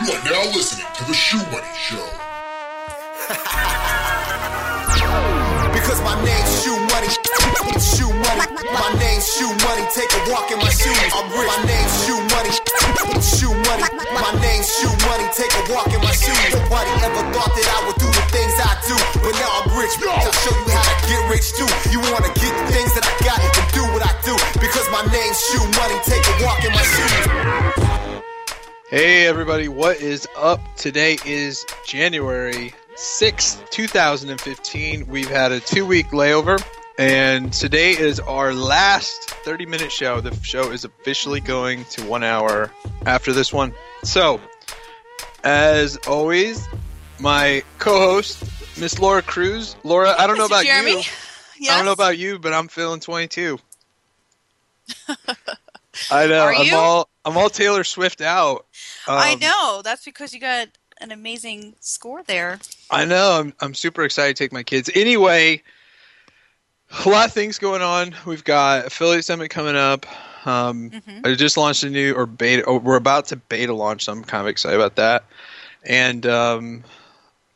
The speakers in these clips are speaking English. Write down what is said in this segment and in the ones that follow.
You are now listening to the Shoe Money Show. Because my name's Shoe Money. Shoe Money. My name's Shoe Money. Take a walk in my shoes. I'm rich. My name's Shoe Money. Shoe Money. My name's Shoe Money. Take a walk in my shoes. Nobody ever thought that I would do the things I do. But now I'm rich. I'll show you how to get rich too. You wanna get the things that I got and do what I do. Because my name's Shoe Money. Take a walk in my shoes. Hey everybody, what is up? Today is January 6th, 2015. We've had a two week layover, and today is our last 30 minute show. The show is officially going to one hour after this one. So, as always, my co host, Miss Laura Cruz. Laura, I don't know Mr. about Jeremy? you. Yes. I don't know about you, but I'm feeling 22. I know. Are I'm you? all I'm all Taylor Swift out. I Um, know. That's because you got an amazing score there. I know. I'm I'm super excited to take my kids. Anyway, a lot of things going on. We've got affiliate summit coming up. Um, Mhm. I just launched a new or beta. Or we're about to beta launch. So I'm kind of excited about that. And um,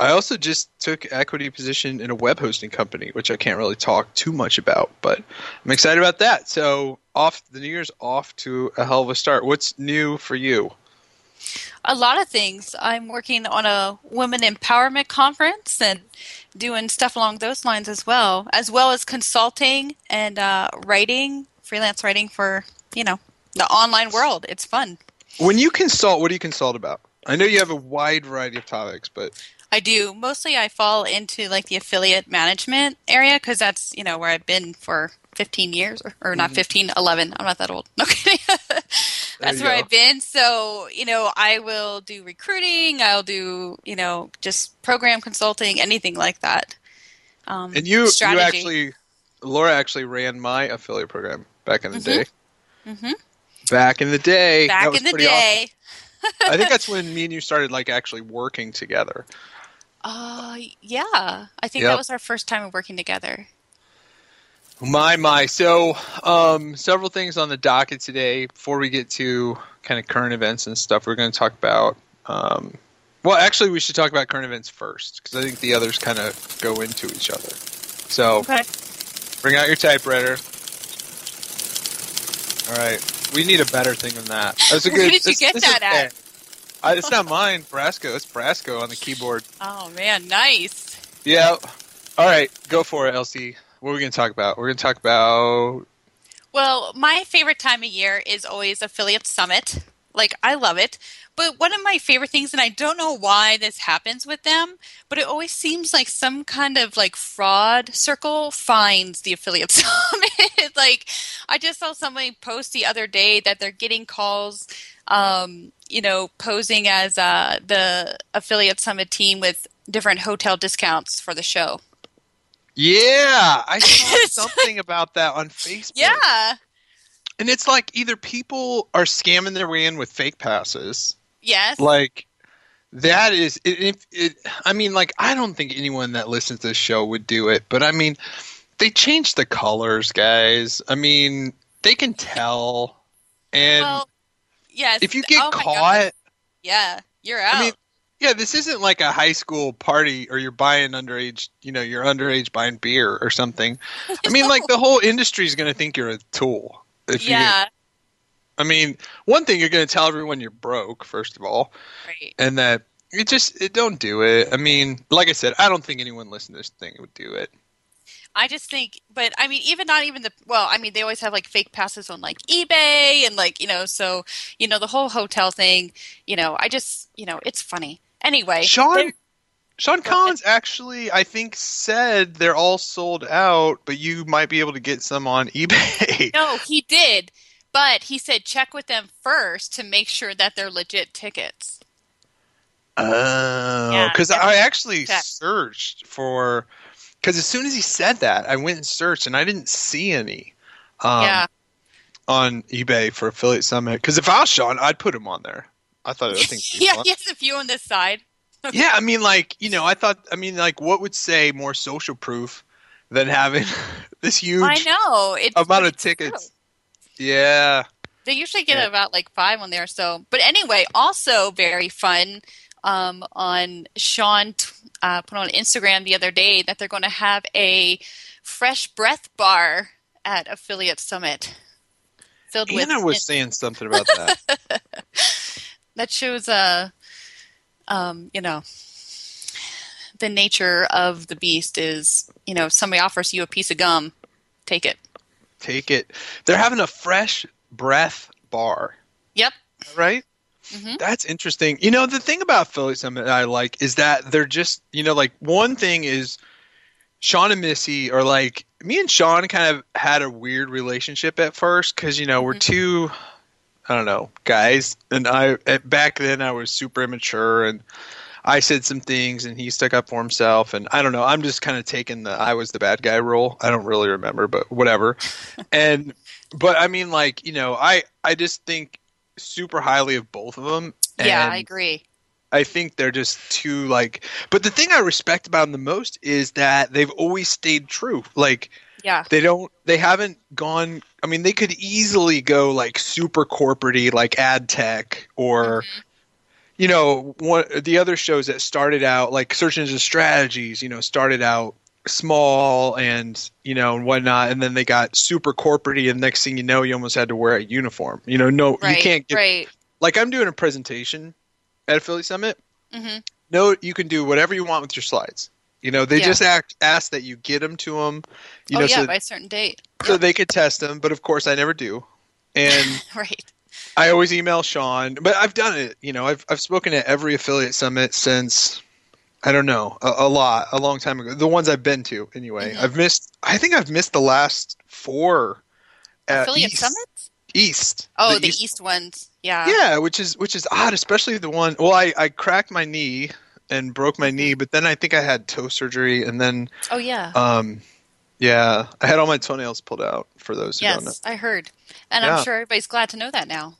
I also just took equity position in a web hosting company, which I can't really talk too much about, but I'm excited about that. So off the new year's off to a hell of a start. What's new for you? A lot of things. I'm working on a women empowerment conference and doing stuff along those lines as well, as well as consulting and uh, writing, freelance writing for you know the online world. It's fun. When you consult, what do you consult about? I know you have a wide variety of topics, but I do. Mostly I fall into like the affiliate management area because that's, you know, where I've been for 15 years or, or not 15, 11. I'm not that old. No kidding. that's where go. I've been. So, you know, I will do recruiting. I'll do, you know, just program consulting, anything like that. Um, and you strategy. you actually Laura actually ran my affiliate program back in the Mhm. day. Mhm. Back in the day. back in the day. awesome. I think that's when me and you started like actually working together. Uh, yeah. I think Yep. that was our first time of working together. My my. So, um, several things on the docket today. Before we get to kind of current events and stuff, we're going to talk about. Um, well, actually, we should talk about current events first because I think the others kind of go into each other. So, Okay. bring out your typewriter. All right, we need a better thing than that. That's a Where did you get that at? I, it's not mine. Brasco. It's Brasco on the keyboard. Oh, man. Nice. Yeah. All right, go for it, Elsie. What are we going to talk about? We're going to talk about Well, my favorite time of year is always Affiliate Summit. Like, I love it. But one of my favorite things, and I don't know why this happens with them, but it always seems like some kind of like fraud circle finds the Affiliate Summit. like, I just saw somebody post the other day that they're getting calls, um, you know, posing as uh, the Affiliate Summit team with different hotel discounts for the show. Yeah, I saw something about that on Facebook. Yeah. And it's like either people are scamming their way in with fake passes, Yes. like that is it, it, it I mean like I don't think anyone that listens to this show would do it, but I mean they changed the colors, guys. I mean, they can tell. And well, yes. if you get Oh caught, Yeah, you're out. I mean, yeah, this isn't like a high school party or you're buying underage, you know, you're underage buying beer or something. I mean, like the whole industry is going to think you're a tool. If you, yeah, I mean, one thing you're going to tell everyone you're broke, first of all, right. and that it just it don't do it. I mean, like I said, I don't think anyone listening to this thing would do it. I just think, but I mean, even not even the well. I mean, they always have like fake passes on like eBay and like you know, so you know the whole hotel thing. You know, I just you know, it's funny. Anyway, Shawn Shawn Collins actually, I think, said they're all sold out, but you might be able to get some on eBay. no, he did, but he said check with them first to make sure that they're legit tickets. Oh, Yeah, because I actually check. searched for. Because as soon as he said that, I went and searched, and I didn't see any um, yeah, on eBay for affiliate summit. Because if I was Shawn, I'd put him on there. I thought I think. yeah. has a few on this side. yeah. I mean, like you know, I thought. I mean, like, what would say more social proof than having this huge I know. It's, amount of it's true. tickets? Yeah. They usually get Yeah. about like five on there. So, but anyway, also very fun. Um, on Shawn t- uh, put on Instagram the other day that they're going to have a fresh breath bar at Affiliate Summit. Filled with Anna was saying something about that. that shows uh um you know the nature of the beast is you know if somebody offers you a piece of gum take it Take it. They're having a fresh breath bar, yep right? Mhm. That's interesting. You know, the thing about Philly Summit I like is that they're just, you know, like one thing is Shawn and Missy are like me and Shawn kind of had a weird relationship at first because you know we're Mhm. two, I don't know, guys, and I at, back then I was super immature and I said some things and he stuck up for himself and I don't know. I'm just kind of taking the I was the bad guy role. I don't really remember, but whatever. and but I mean, like you know, I I just think super highly of both of them. yeah i agree I think they're just too like. But the thing I respect about them the most is that they've always stayed true. Like yeah they don't, they haven't gone. I mean, they could easily go like super corporatey, like ad tech or. Mm-hmm. You know, one the other shows that started out like search engine strategies. You know, started out small and you know and whatnot, and then they got super corporatey, and next thing you know, you almost had to wear a uniform. You know, no, right you can't get right like I'm doing a presentation at Philly Summit. hmm No, you can do whatever you want with your slides. You know, they Yeah. just act, ask that you get them to them. You oh know, yeah so, by a certain date so they could test them. But of course, I never do. And right I always email Shawn. But I've done it. You know, I've I've spoken at every affiliate summit since I don't know a, a lot, a long time ago. The ones I've been to, anyway. Mhm. I've missed. I think I've missed the last four. Uh, affiliate East, summits East. oh the, east, ones yeah Yeah, which is which is odd, especially the one. Well, I I cracked my knee and broke my knee, but then I think I had toe surgery, and then oh yeah um, yeah, I had all my toenails pulled out. For those who don't know, yes i heard and Yeah. i'm sure everybody's glad to know that now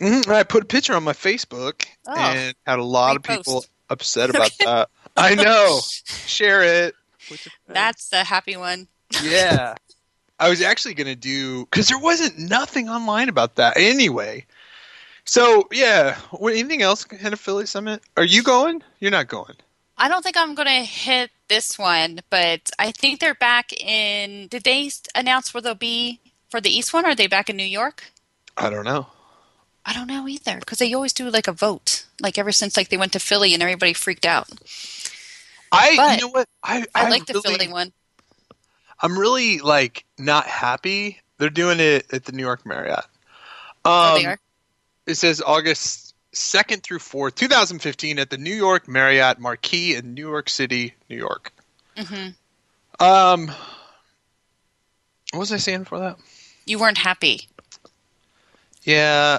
Mhm, I put a picture on my Facebook Oh. and had a lot of people upset about that. I know. Share it. with your friends. that's the happy one yeah. I was actually going to do because there wasn't nothing online about that anyway. So yeah, what, anything else Affiliate Summit? Are you going? You're not going. I don't think I'm going to hit this one, but I think they're back in. Did they announce where they'll be for the East one? Or are they back in New York? I don't know. I don't know either because they always do like a vote, like ever since like they went to Philly and everybody freaked out. I But you know what I I, I like the really, Philly one. I'm really like not happy. They're doing it at the New York Marriott. Oh, Um, they are. It says August 2nd through 4th, 2015, at the New York Marriott Marquis in New York City, New York. hmm Um, what was I saying for that? You weren't happy, Yeah,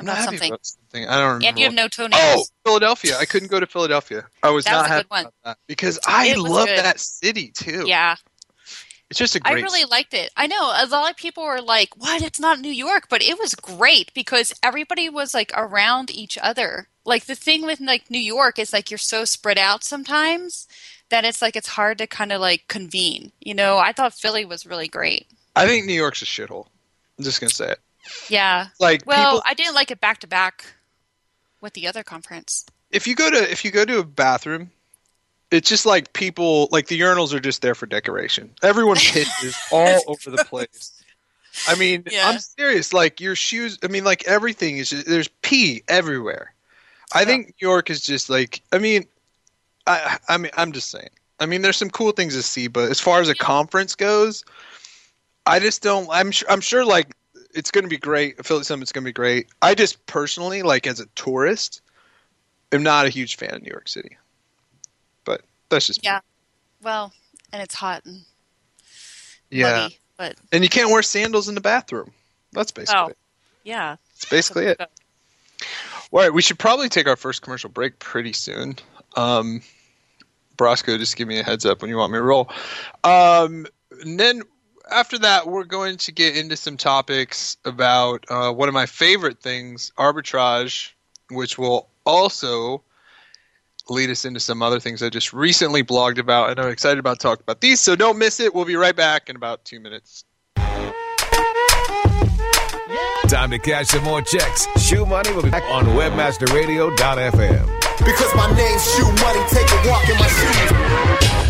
I'm not happy something. about something. I don't remember. and you have no Oh. Philadelphia! I couldn't go to Philadelphia. I was That not was happy about that because I love good. that city too. yeah, it's just a great. I really liked it. I know a lot of people were like, "What? It's not New York," but it was great because everybody was like around each other. Like the thing with like New York is like you're so spread out sometimes that it's like it's hard to kind of like convene. You know, I thought Philly was really great. I think New York's a shithole. I'm just gonna say it. Yeah. Like Well, people, I didn't like it back to back with the other conference. if you go to if you go to a bathroom, it's just like people like the urinals are just there for decoration. Everyone pisses all over the place. I mean, Yeah. I'm serious. Like your shoes. I mean, like everything is. Just, there's pee everywhere. I Yeah. think New York is just like. I mean, I. I mean, I'm just saying. I mean, there's some cool things to see, but as far as a conference goes, I just don't. I'm sure. I'm sure. Like it's going to be great. Affiliate Summit's going to be great. I just personally, like as a tourist, am not a huge fan of New York City. But that's just me. Yeah. Well, and it's hot and yeah. muggy, but And you can't wear sandals in the bathroom. That's basically Oh. it. yeah. That's basically it. All right, we should probably take our first commercial break pretty soon. Um, Brosco, just give me a heads up when you want me to roll. Um, and then after that, we're going to get into some topics about uh, one of my favorite things, arbitrage, which will also lead us into some other things I just recently blogged about, and I'm excited about talking about these. So don't miss it. We'll be right back in about two minutes. Time to cash some more checks. Shoe Money will be back on WebmasterRadio.fm. Because my name's Shoe Money, take a walk in my shoes.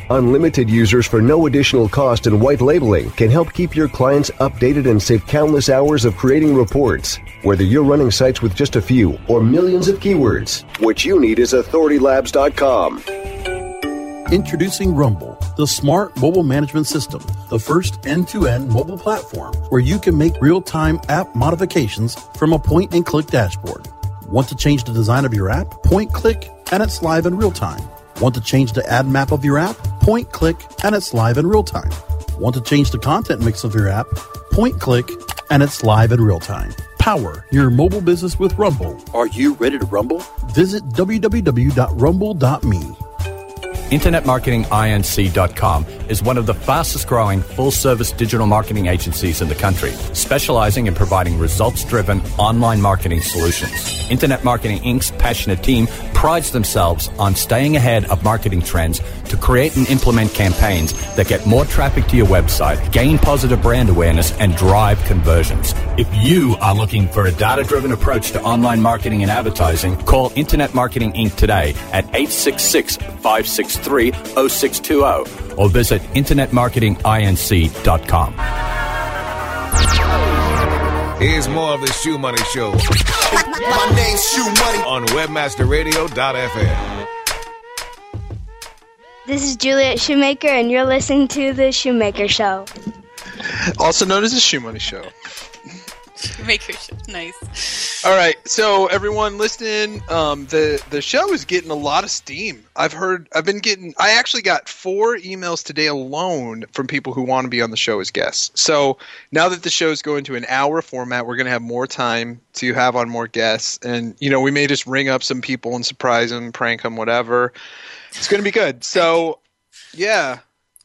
Unlimited users for no additional cost and white labeling can help keep your clients updated and save countless hours of creating reports. Whether you're running sites with just a few or millions of keywords, what you need is authoritylabs.com. Introducing Rumble, the smart mobile management system, the first end to end mobile platform where you can make real time app modifications from a point and click dashboard. Want to change the design of your app? Point click and it's live in real time. Want to change the ad map of your app? Point click and it's live in real time. Want to change the content mix of your app? Point click and it's live in real time. Power your mobile business with Rumble. Are you ready to rumble? Visit www.rumble.me. InternetMarketingINC.com is one of the fastest growing full service digital marketing agencies in the country, specializing in providing results driven online marketing solutions. Internet Marketing Inc.'s passionate team prides themselves on staying ahead of marketing trends to create and implement campaigns that get more traffic to your website, gain positive brand awareness, and drive conversions. If you are looking for a data driven approach to online marketing and advertising, call Internet Marketing Inc. today at 866 563 0620 or visit InternetMarketingINC.com. Here's more of the Shoe Money Show My name's Shoe Money. on WebmasterRadio.fm. This is Juliet Schoemaker, and you're listening to The Shoemaker Show. Also known as the Shoe Money Show. Make your shit nice. All right, so everyone listening, um, the the show is getting a lot of steam. I've heard, I've been getting, I actually got four emails today alone from people who want to be on the show as guests. So now that the show is going to an hour format, we're going to have more time to have on more guests, and you know, we may just ring up some people and surprise them, prank them, whatever. It's going to be good. So, yeah,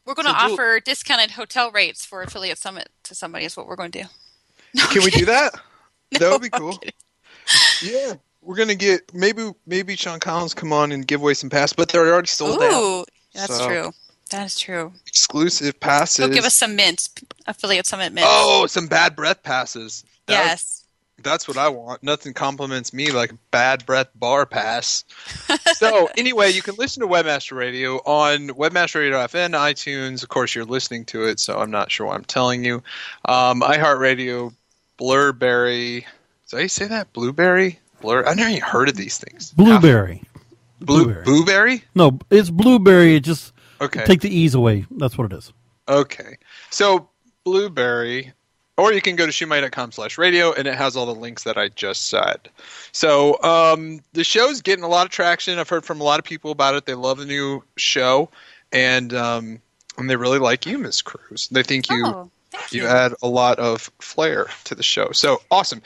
We're going to So, offer discounted hotel rates for affiliate summit to somebody. Is what we're going to do. can we do that? that would be cool. Yeah, we're gonna get maybe maybe Shawn Collins come on and give away some passes, but they're already sold out. Ooh, that's So- true. That is true. Exclusive passes. He'll give us some mints, affiliate summit mints. Oh, some bad breath passes. That- yes. That's what I want. Nothing compliments me like bad breath bar pass. so anyway, you can listen to Webmaster Radio on webmasterradio.fm, iTunes. Of course, you're listening to it, so I'm not sure why I'm telling you. Um, iHeartRadio, Blurberry. Did I say that? Blueberry? Blur? I never even heard of these things. Blueberry. Blue, Blueberry. blueberry? No, it's blueberry. It just Okay. take the ease away. That's what it is. Okay. So Blueberry, or you can go to shoemoney.com slash radio and it has all the links that I just said. So um, the show's getting a lot of traction. I've heard from a lot of people about it. They love the new show and um, and they really like you, Miss Cruz. They think you oh, you you. add a lot of flair to the show. So awesome.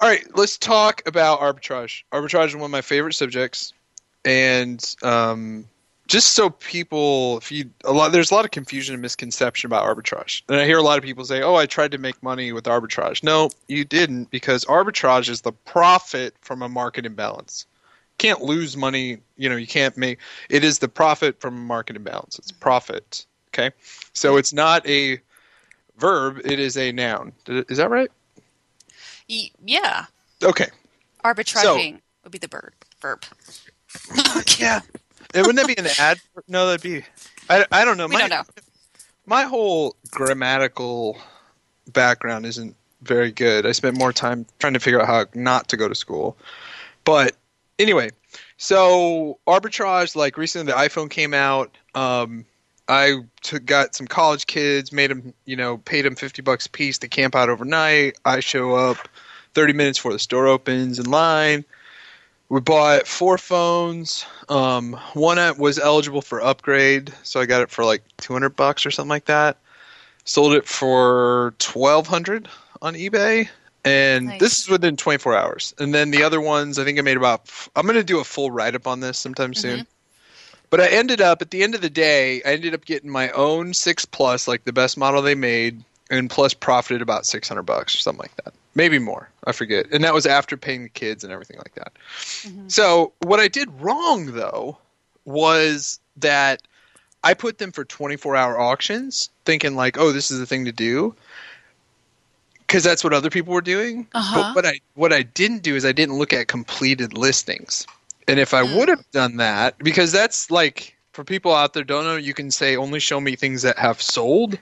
All right, let's talk about arbitrage. Arbitrage is one of my favorite subjects, and um, just so people, if you a lot, there's a lot of confusion and misconception about arbitrage, and I hear a lot of people say, "Oh, I tried to make money with arbitrage." No, you didn't, because arbitrage is the profit from a market imbalance. You can't lose money. You know, you can't make. It is the profit from a market imbalance. It's profit. Okay, so it's not a verb; it is a noun. Is that right? Yeah. Okay. Arbitraging would be the bird verb. Yeah. It wouldn't that be an ad? No, that'd be. I, I don't know. We my, don't know. My whole grammatical background isn't very good. I spent more time trying to figure out how not to go to school. But anyway, so arbitrage, like recently the iPhone came out. Um, I took, got some college kids, made them, you know, paid them 50 bucks a piece to camp out overnight. I show up 30 minutes before the store opens in line. We bought four phones. Um, one was eligible for upgrade, so I got it for like 200 bucks or something like that. Sold it for 1200 on eBay, and Nice. this is within 24 hours. And then the other ones, I think I made about. I'm going to do a full write up on this sometime soon. But I ended up at the end of the day, I ended up getting my own six plus, like the best model they made, and plus profited about six hundred bucks or something like that, maybe more. I forget. And that was after paying the kids and everything like that. So what I did wrong though was that I put them for twenty four hour auctions, thinking like, oh, this is the thing to do. Because that's what other people were doing. Uh-huh. But what I what I didn't do is I didn't look at completed listings. And if I would have done that, because that's like for people out there don't know, you can say only show me things that have sold,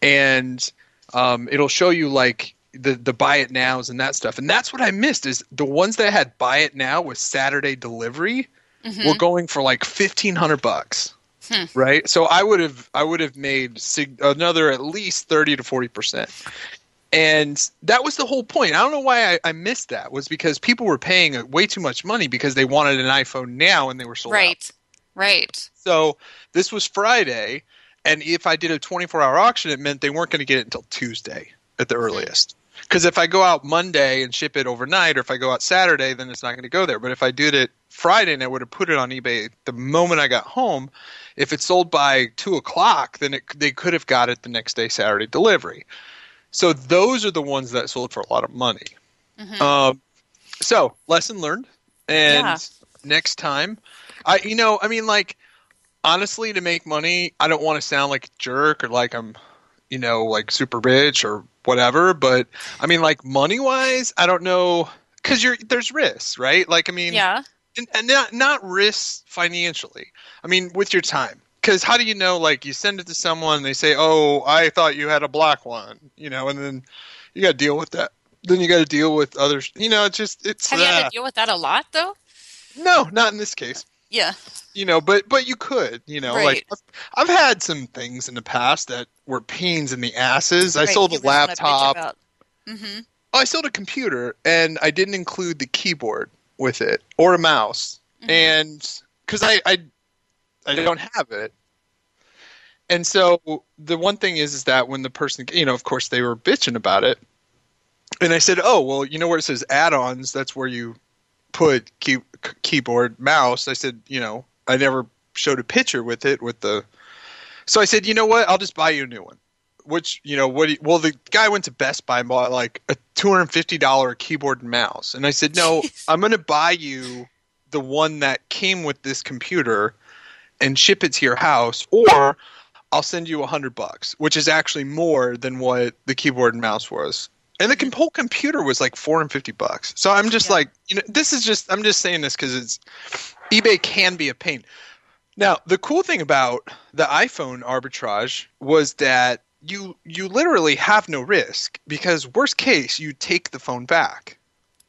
and um, it'll show you like the the buy it nows and that stuff. And that's what I missed is the ones that had buy it now with Saturday delivery mm-hmm. were going for like fifteen hundred bucks. Hmm. Right, so I would have I would have made sig- another at least thirty to forty percent, and that was the whole point. I don't know why I, I missed that. Was because people were paying way too much money because they wanted an iPhone now and they were sold out. Right. Right. So this was Friday, and if I did a 24 hour auction, it meant they weren't going to get it until Tuesday at the mm-hmm. earliest. Because if I go out Monday and ship it overnight, or if I go out Saturday, then it's not going to go there. But if I did it Friday and I would have put it on eBay the moment I got home, if it sold by two o'clock, then it, they could have got it the next day, Saturday delivery. So those are the ones that sold for a lot of money. Um, so lesson learned, and Yeah. next time, I you know I mean like honestly to make money, I don't want to sound like a jerk or like I'm you know like super rich or whatever, but I mean like money wise, I don't know because you're there's risks, right? Like I mean, Yeah. and, and not not risks financially. I mean, with your time. Because how do you know? Like, you send it to someone, they say, "Oh, I thought you had a black one," you know, and then you got to deal with that. Then you got to deal with others. You know, it's just it's Have you had uh, to deal with that a lot though? no, not in this case. Yeah. You know, but but you could, you know, Right. like I've, I've had some things in the past that were pains in the asses. I sold a you just laptop. Mhm. Oh, I sold a computer and I didn't include the keyboard with it or a mouse, and because I, I I don't have it, and so the one thing is is that when the person you know of course they were bitching about it, and I said oh well you know where it says add-ons that's where you put key, keyboard mouse I said you know I never showed a picture with it with the so I said you know what I'll just buy you a new one which you know what? He, well, the guy went to Best Buy and bought like a two hundred fifty dollar keyboard and mouse, and I said, no, I'm going to buy you the one that came with this computer and ship it to your house, or I'll send you a hundred bucks, which is actually more than what the keyboard and mouse was. And the com- whole computer was like four hundred fifty bucks. So I'm just like, you know, this is just I'm just saying this because it's eBay can be a pain. Now, the cool thing about the iPhone arbitrage was that you you literally have no risk because worst case you take the phone back.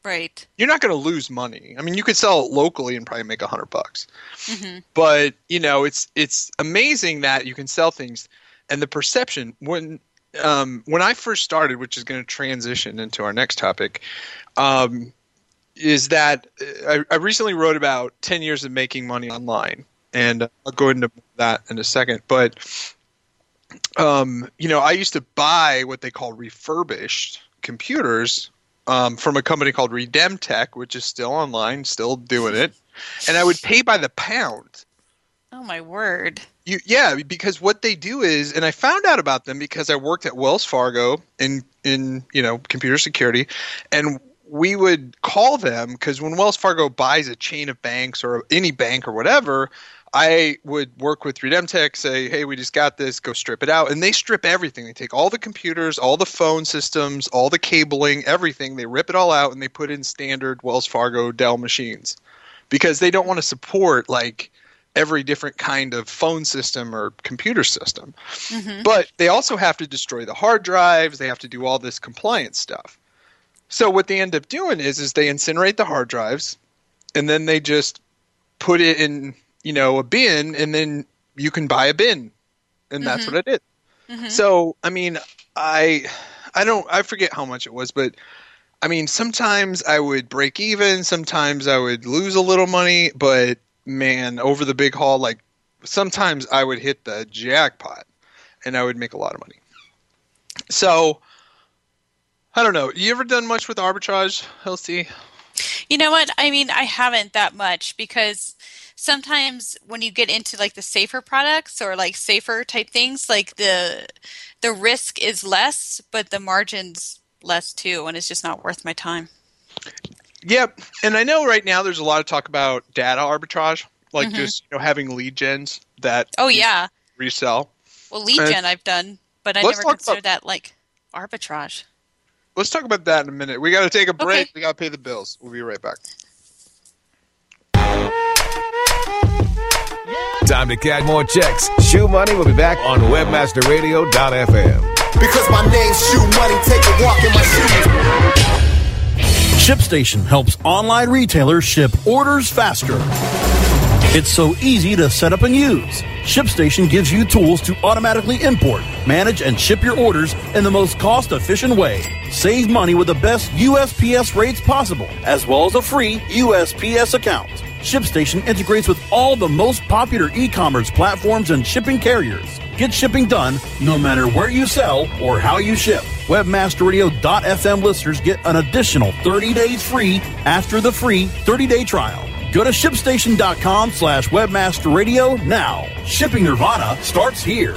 Right. You're not going to lose money. I mean, you could sell it locally and probably make a hundred bucks. Mhm. But you know, it's it's amazing that you can sell things, and the perception when um, when I first started, which is going to transition into our next topic, um, is that uh, I, I recently wrote about ten years of making money online, and I'll go into that in a second. But um, you know, I used to buy what they call refurbished computers um, from a company called Redemtech, which is still online, still doing it, and I would pay by the pound. Oh my word. You, yeah, because what they do is, and I found out about them because I worked at Wells Fargo in in you know computer security, and we would call them because when Wells Fargo buys a chain of banks or any bank or whatever, I would work with Redemtech, say, hey, we just got this, go strip it out. And they strip everything. They take all the computers, all the phone systems, all the cabling, everything. They rip it all out and they put in standard Wells Fargo Dell machines because they don't want to support like every different kind of phone system or computer system. Mm-hmm. But they also have to destroy the hard drives, they have to do all this compliance stuff. So what they end up doing is is they incinerate the hard drives and then they just put it in, you know, a bin and then you can buy a bin. And that's mm-hmm. what it is. Mm-hmm. So, I mean, I I don't I forget how much it was, but I mean, sometimes I would break even, sometimes I would lose a little money, but man, over the big haul like sometimes I would hit the jackpot and I would make a lot of money. So, I don't know. You ever done much with arbitrage, LC? You know what? I mean, I haven't that much because sometimes when you get into like the safer products or like safer type things, like the the risk is less, but the margins less too, and it's just not worth my time. Yep, and I know right now there's a lot of talk about data arbitrage, like Mhm. just you know having lead gens that Oh yeah, resell. well lead Uh, gen I've done, but I never talk about- considered that like arbitrage. Let's talk about that in a minute. We got to take a break. Okay. We got to pay the bills. We'll be right back. Time to cash more checks. Shoe Money will be back on WebmasterRadio.fm. Because my name's Shoe Money, take a walk in my shoes. ShipStation helps online retailers ship orders faster. It's so easy to set up and use. ShipStation gives you tools to automatically import, manage, and ship your orders in the most cost efficient way. Save money with the best USPS rates possible, as well as a free USPS account. ShipStation integrates with all the most popular e commerce platforms and shipping carriers. Get shipping done no matter where you sell or how you ship. Webmasterradio.fm listeners get an additional 30 days free after the free 30-day trial. Go to shipstation.com slash webmasterradio now. Shipping Nirvana starts here.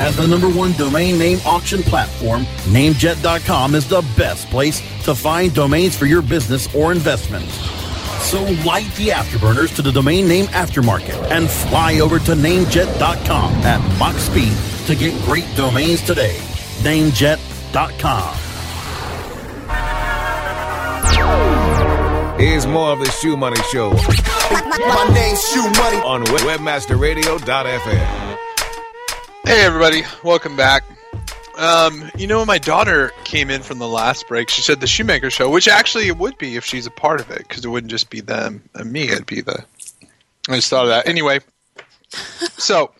As the number one domain name auction platform, Namejet.com is the best place to find domains for your business or investment. So light the afterburners to the domain name aftermarket and fly over to namejet.com at Mach speed to get great domains today. Namejet.com. Here's more of the Shoe Money Show My name's Shoe Money. on WebmasterRadio.fm. Hey everybody, welcome back. Um, you know, my daughter came in from the last break. She said the Shoemaker Show, which actually it would be if she's a part of it, because it wouldn't just be them and me. It'd be the. I just thought of that. Anyway, so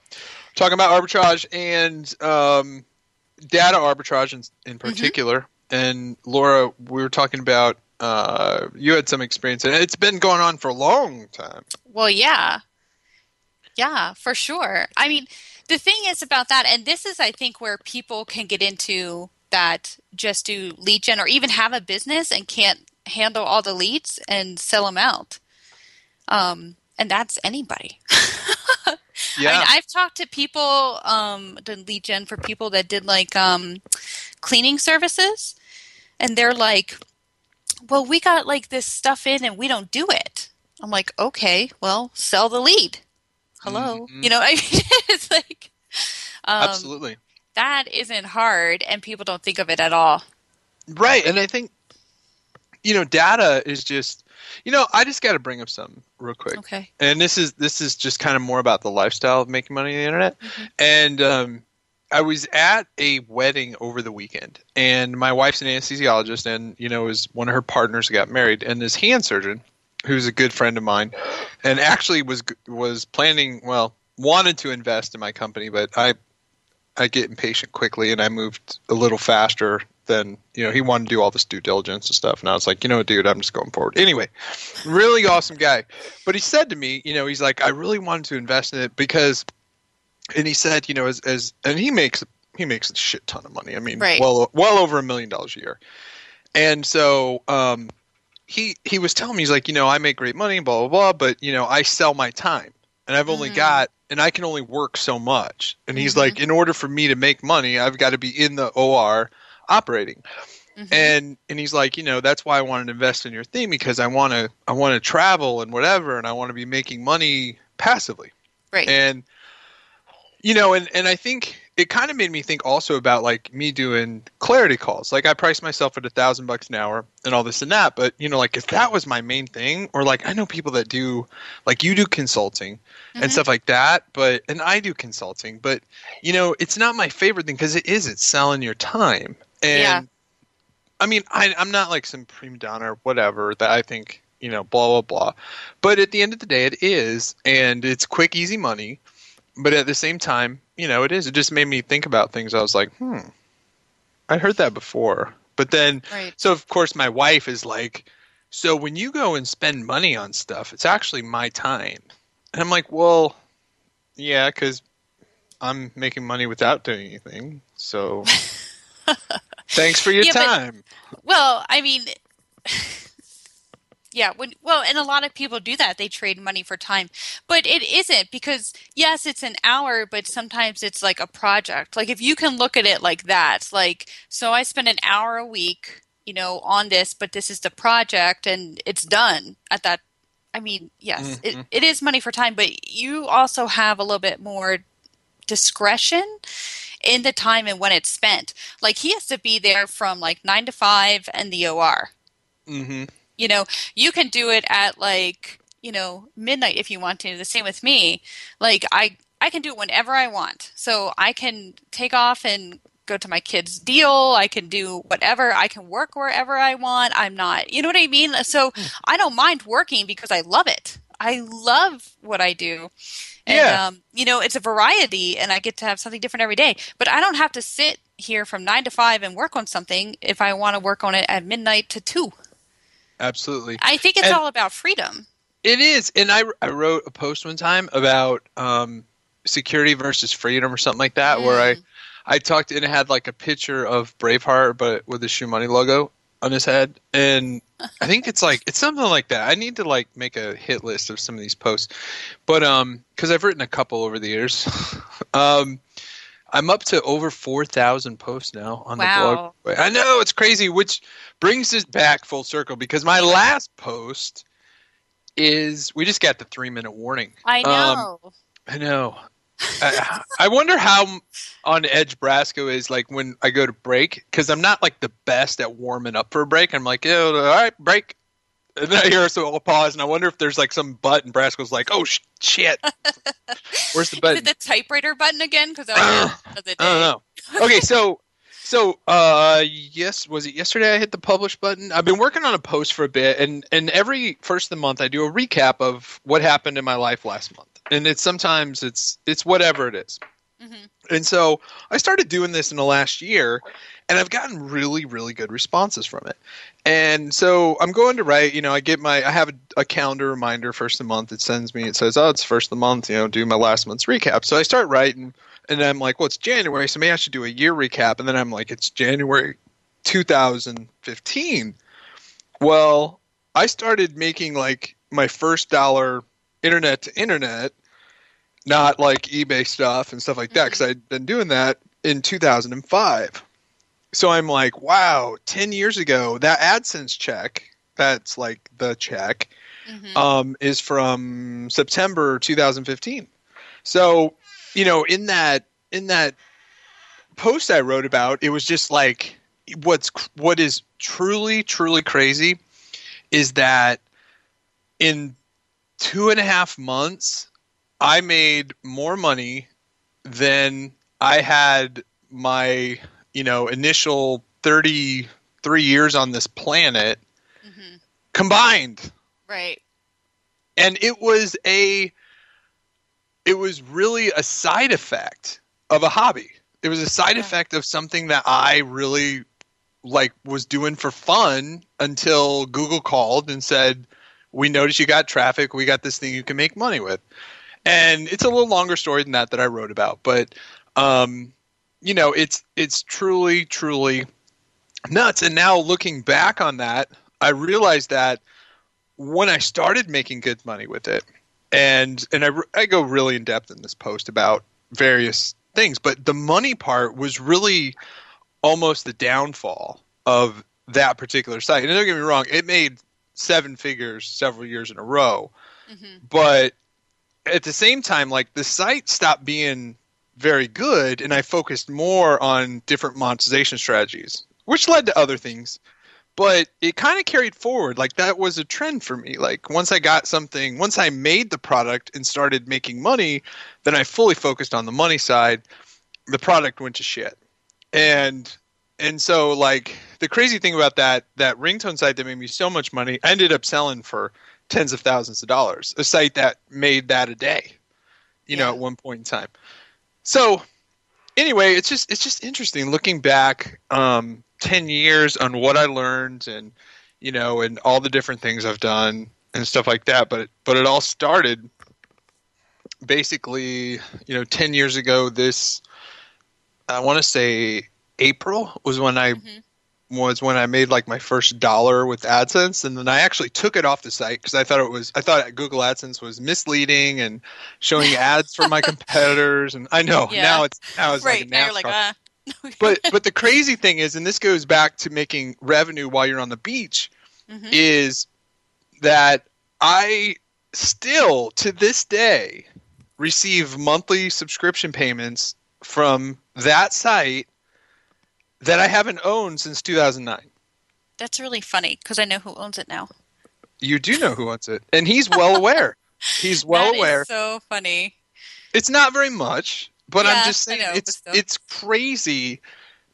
talking about arbitrage and um, data arbitrage in, in particular, and Laura, we were talking about. Uh, you had some experience, and it's been going on for a long time. Well, yeah. Yeah, for sure. I mean, the thing is about that, and this is, I think, where people can get into that just do lead gen or even have a business and can't handle all the leads and sell them out. Um, and that's anybody. Yeah. I mean, I've talked to people, um, done lead gen for people that did like um, cleaning services, and they're like, "Well, we got like this stuff in, and we don't do it." I'm like, "Okay, well, sell the lead." Hello, you know, I mean, it's like, um, Absolutely. that isn't hard, and people don't think of it at all. Right, and I think you know data is just you know I just got to bring up something real quick. Okay. And this is this is just kind of more about the lifestyle of making money on the internet. And um, I was at a wedding over the weekend, and my wife's an anesthesiologist, and you know, is one of her partners got married, and this hand surgeon, who's a good friend of mine, and actually was was planning well wanted to invest in my company, but I I get impatient quickly, and I moved a little faster than you know. He wanted to do all this due diligence and stuff, and I was like, you know, dude, I'm just going forward. Anyway, really awesome guy. But he said to me, you know, he's like, I really wanted to invest in it because, and he said, you know, as as and he makes he makes a shit ton of money. I mean, Right. well well over a million dollars a year, and so um, he he was telling me he's like, you know, I make great money, blah blah blah, but you know, I sell my time, and I've only mm-hmm. got and I can only work so much. And he's like, mm-hmm. in order for me to make money, I've got to be in the OR operating. Mm-hmm. And and he's like, you know, that's why I wanted to invest in your thing because I want to I want to travel and whatever, and I want to be making money passively. Right. And you know, and and I think it kind of made me think also about like me doing clarity calls. Like I price myself at a thousand bucks an hour and all this and that. But you know, like if that was my main thing, or like I know people that do like you do consulting Mhm. and stuff like that, but and I do consulting, but you know, it's not my favorite thing because it is it's selling your time. And Yeah. I mean, I, I'm not like some prima donna or whatever that I think you know, blah blah blah. But at the end of the day, it is, and it's quick, easy money. But at the same time, you know, it is. It just made me think about things. I was like, hmm, I heard that before. But then, Right. so of course, my wife is like, so when you go and spend money on stuff, it's actually my time. And I'm like, well, yeah, because I'm making money without doing anything. So thanks for your Yeah, but- time. Well, I mean, yeah, when well, and a lot of people do that. They trade money for time, but it isn't because yes, it's an hour, but sometimes it's like a project. Like if you can look at it like that, like so, I spend an hour a week, you know, on this, but this is the project, and it's done at that. I mean, yes, it, Mhm. it is money for time, but you also have a little bit more discretion in the time and when it's spent. Like he has to be there from like nine to five and the OR. hmm You know, you can do it at like, you know, midnight if you want to. The same with me. Like I I can do it whenever I want. So I can take off and go to my kid's deal. I can do whatever. I can work wherever I want. I'm not, you know what I mean? So I don't mind working because I love it. I love what I do. And, Yeah. um, you know, it's a variety and I get to have something different every day. But I don't have to sit here from nine to five and work on something if I want to work on it at midnight to two. Absolutely. I think it's And- all about freedom. It is, and I I wrote a post one time about um, security versus freedom or something like that, where I I talked and it had like a picture of Braveheart, but with the Shoe Money logo on his head, and I think it's like it's something like that. I need to like make a hit list of some of these posts, but um, because I've written a couple over the years, um. I'm up to over 4,000 posts now on Wow. the blog. I know, it's crazy, which brings us back full circle because my last post is we just got the three minute warning. I Um, know. I know. I, I wonder how on edge Brasco is like when I go to break because I'm not like the best at warming up for a break. I'm like, oh, all right, break. And then I hear so I'll pause and I wonder if there's like some button. Brasco's like, oh sh- shit, where's the Is button? it the typewriter button again? Because I I don't know. Okay, so so uh yes, was it yesterday I hit the publish button? I've been working on a post for a bit and and every first of the month I do a recap of what happened in my life last month. And it's sometimes it's it's whatever it is. Mm-hmm. And so I started doing this in the last year and I've gotten really really good responses from it. And so I'm going to write, you know, I get my I have a, a calendar reminder first of the month. It sends me it says, "Oh, it's first of the month, you know, do my last month's recap." So I start writing and I'm like, well, it's January, so maybe I should do a year recap. And then I'm like, it's January 2015. Well, I started making like my first dollar internet to internet, not like eBay stuff and stuff like that, because I'd been doing that in 2005. So I'm like, wow, 10 years ago, that AdSense check, that's like the check, um, is from September 2015. So, you know, in that in that post I wrote about, it was just like what's what is truly truly crazy is that in two and a half months, I made more money than I had my you know initial thirty three years on this planet mm-hmm. combined. Right. and it was a it was really a side effect of a hobby. It was a side effect of something that i really like was doing for fun until google called and said we noticed you got traffic. We got this thing you can make money with and it's a little longer story than that that i wrote about but um you know it's it's truly truly nuts. And now looking back on that i realized that when I started making good money with it, and and I, I go really in depth in this post about various things, but the money part was really almost the downfall of that particular site. And don't get me wrong, it made seven figures several years in a row, but at the same time, like the site stopped being very good, and I focused more on different monetization strategies, which led to other things. But it kind of carried forward. Like that was a trend for me. Like once I got something, once I made the product and started making money, then I fully focused on the money side. The product went to shit. And and so like the crazy thing about that that ringtone site that made me so much money, I ended up selling for tens of thousands of dollars. A site that made that a day, you know, at one point in time. So anyway, it's just it's just interesting looking back um, ten years on what I learned and you know and all the different things I've done and stuff like that. But but it all started basically you know ten years ago. This I want to say April was when I was when I made like my first dollar with AdSense, and then I actually took it off the site because I thought it was I thought Google AdSense was misleading and showing ads for my competitors, and I know Yeah. now it's now it's right like a now you're like, uh, but but the crazy thing is, and this goes back to making revenue while you're on the beach, is that I still to this day receive monthly subscription payments from that site that I haven't owned since 2009. that's really funny because I know who owns it now. You do know who owns it, and he's well aware. He's well That is aware. so funny. It's not very much, but Yeah, I'm just saying know, it's it's crazy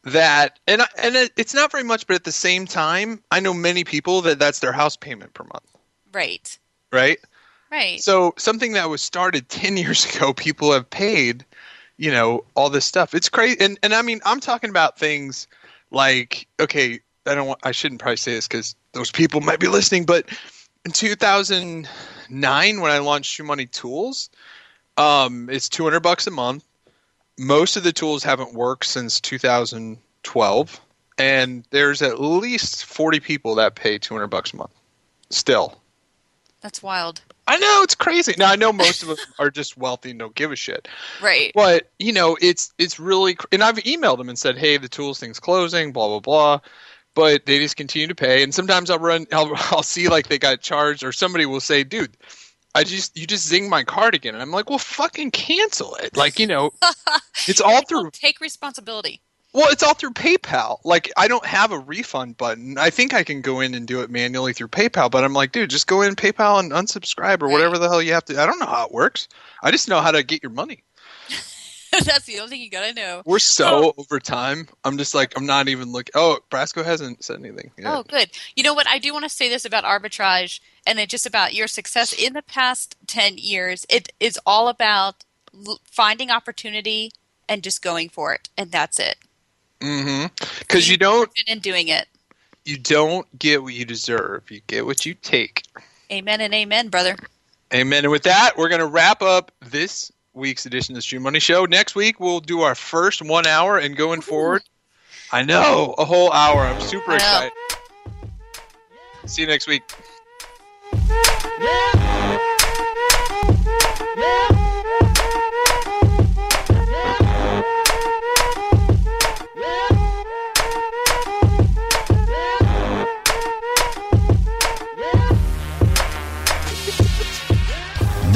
that and I- and it's not very much, but at the same time, I know many people that that's their house payment per month, Right. right? Right. So something that was started 10 years ago, people have paid, you know, all this stuff. It's crazy. And, and I mean, I'm talking about things like, okay, I don't want, I shouldn't probably say this because those people might be listening, but in 2009, when I launched Shoe Money Tools, um, it's 200 bucks a month. Most of the tools haven't worked since 2012. And there's at least 40 people that pay 200 bucks a month still. That's wild. I know it's crazy. Now I know most of them are just wealthy and don't give a shit. Right. But you know, it's it's really. cr- And I've emailed them and said, "Hey, the tools thing's closing." Blah blah blah. But they just continue to pay. And sometimes I'll run. I'll, I'll see like they got charged, or somebody will say, "Dude, I just you just zing my card again." And I'm like, "Well, fucking cancel it." Like you know, it's all through. Take responsibility. Well, it's all through PayPal. Like I don't have a refund button. I think I can go in and do it manually through PayPal, but I'm like, dude, just go in PayPal and unsubscribe or whatever the hell you have to. I don't know how it works. I just know how to get your money. That's the only thing you gotta know. We're so oh. over time. I'm just like I'm not even looking. Oh, Brasco hasn't said anything. yet. Oh, good. You know what? I do want to say this about arbitrage and it just about your success in the past 10 years. It is all about finding opportunity and just going for it. And that's it. Mm-hmm. Because you don't In doing it. you don't get what you deserve. You get what you take. Amen and amen, brother. Amen. And with that, we're going to wrap up this week's edition of the ShoeMoney Show. Next week, we'll do our first one hour, and going forward, I know a whole hour. I'm super I excited. See you next week.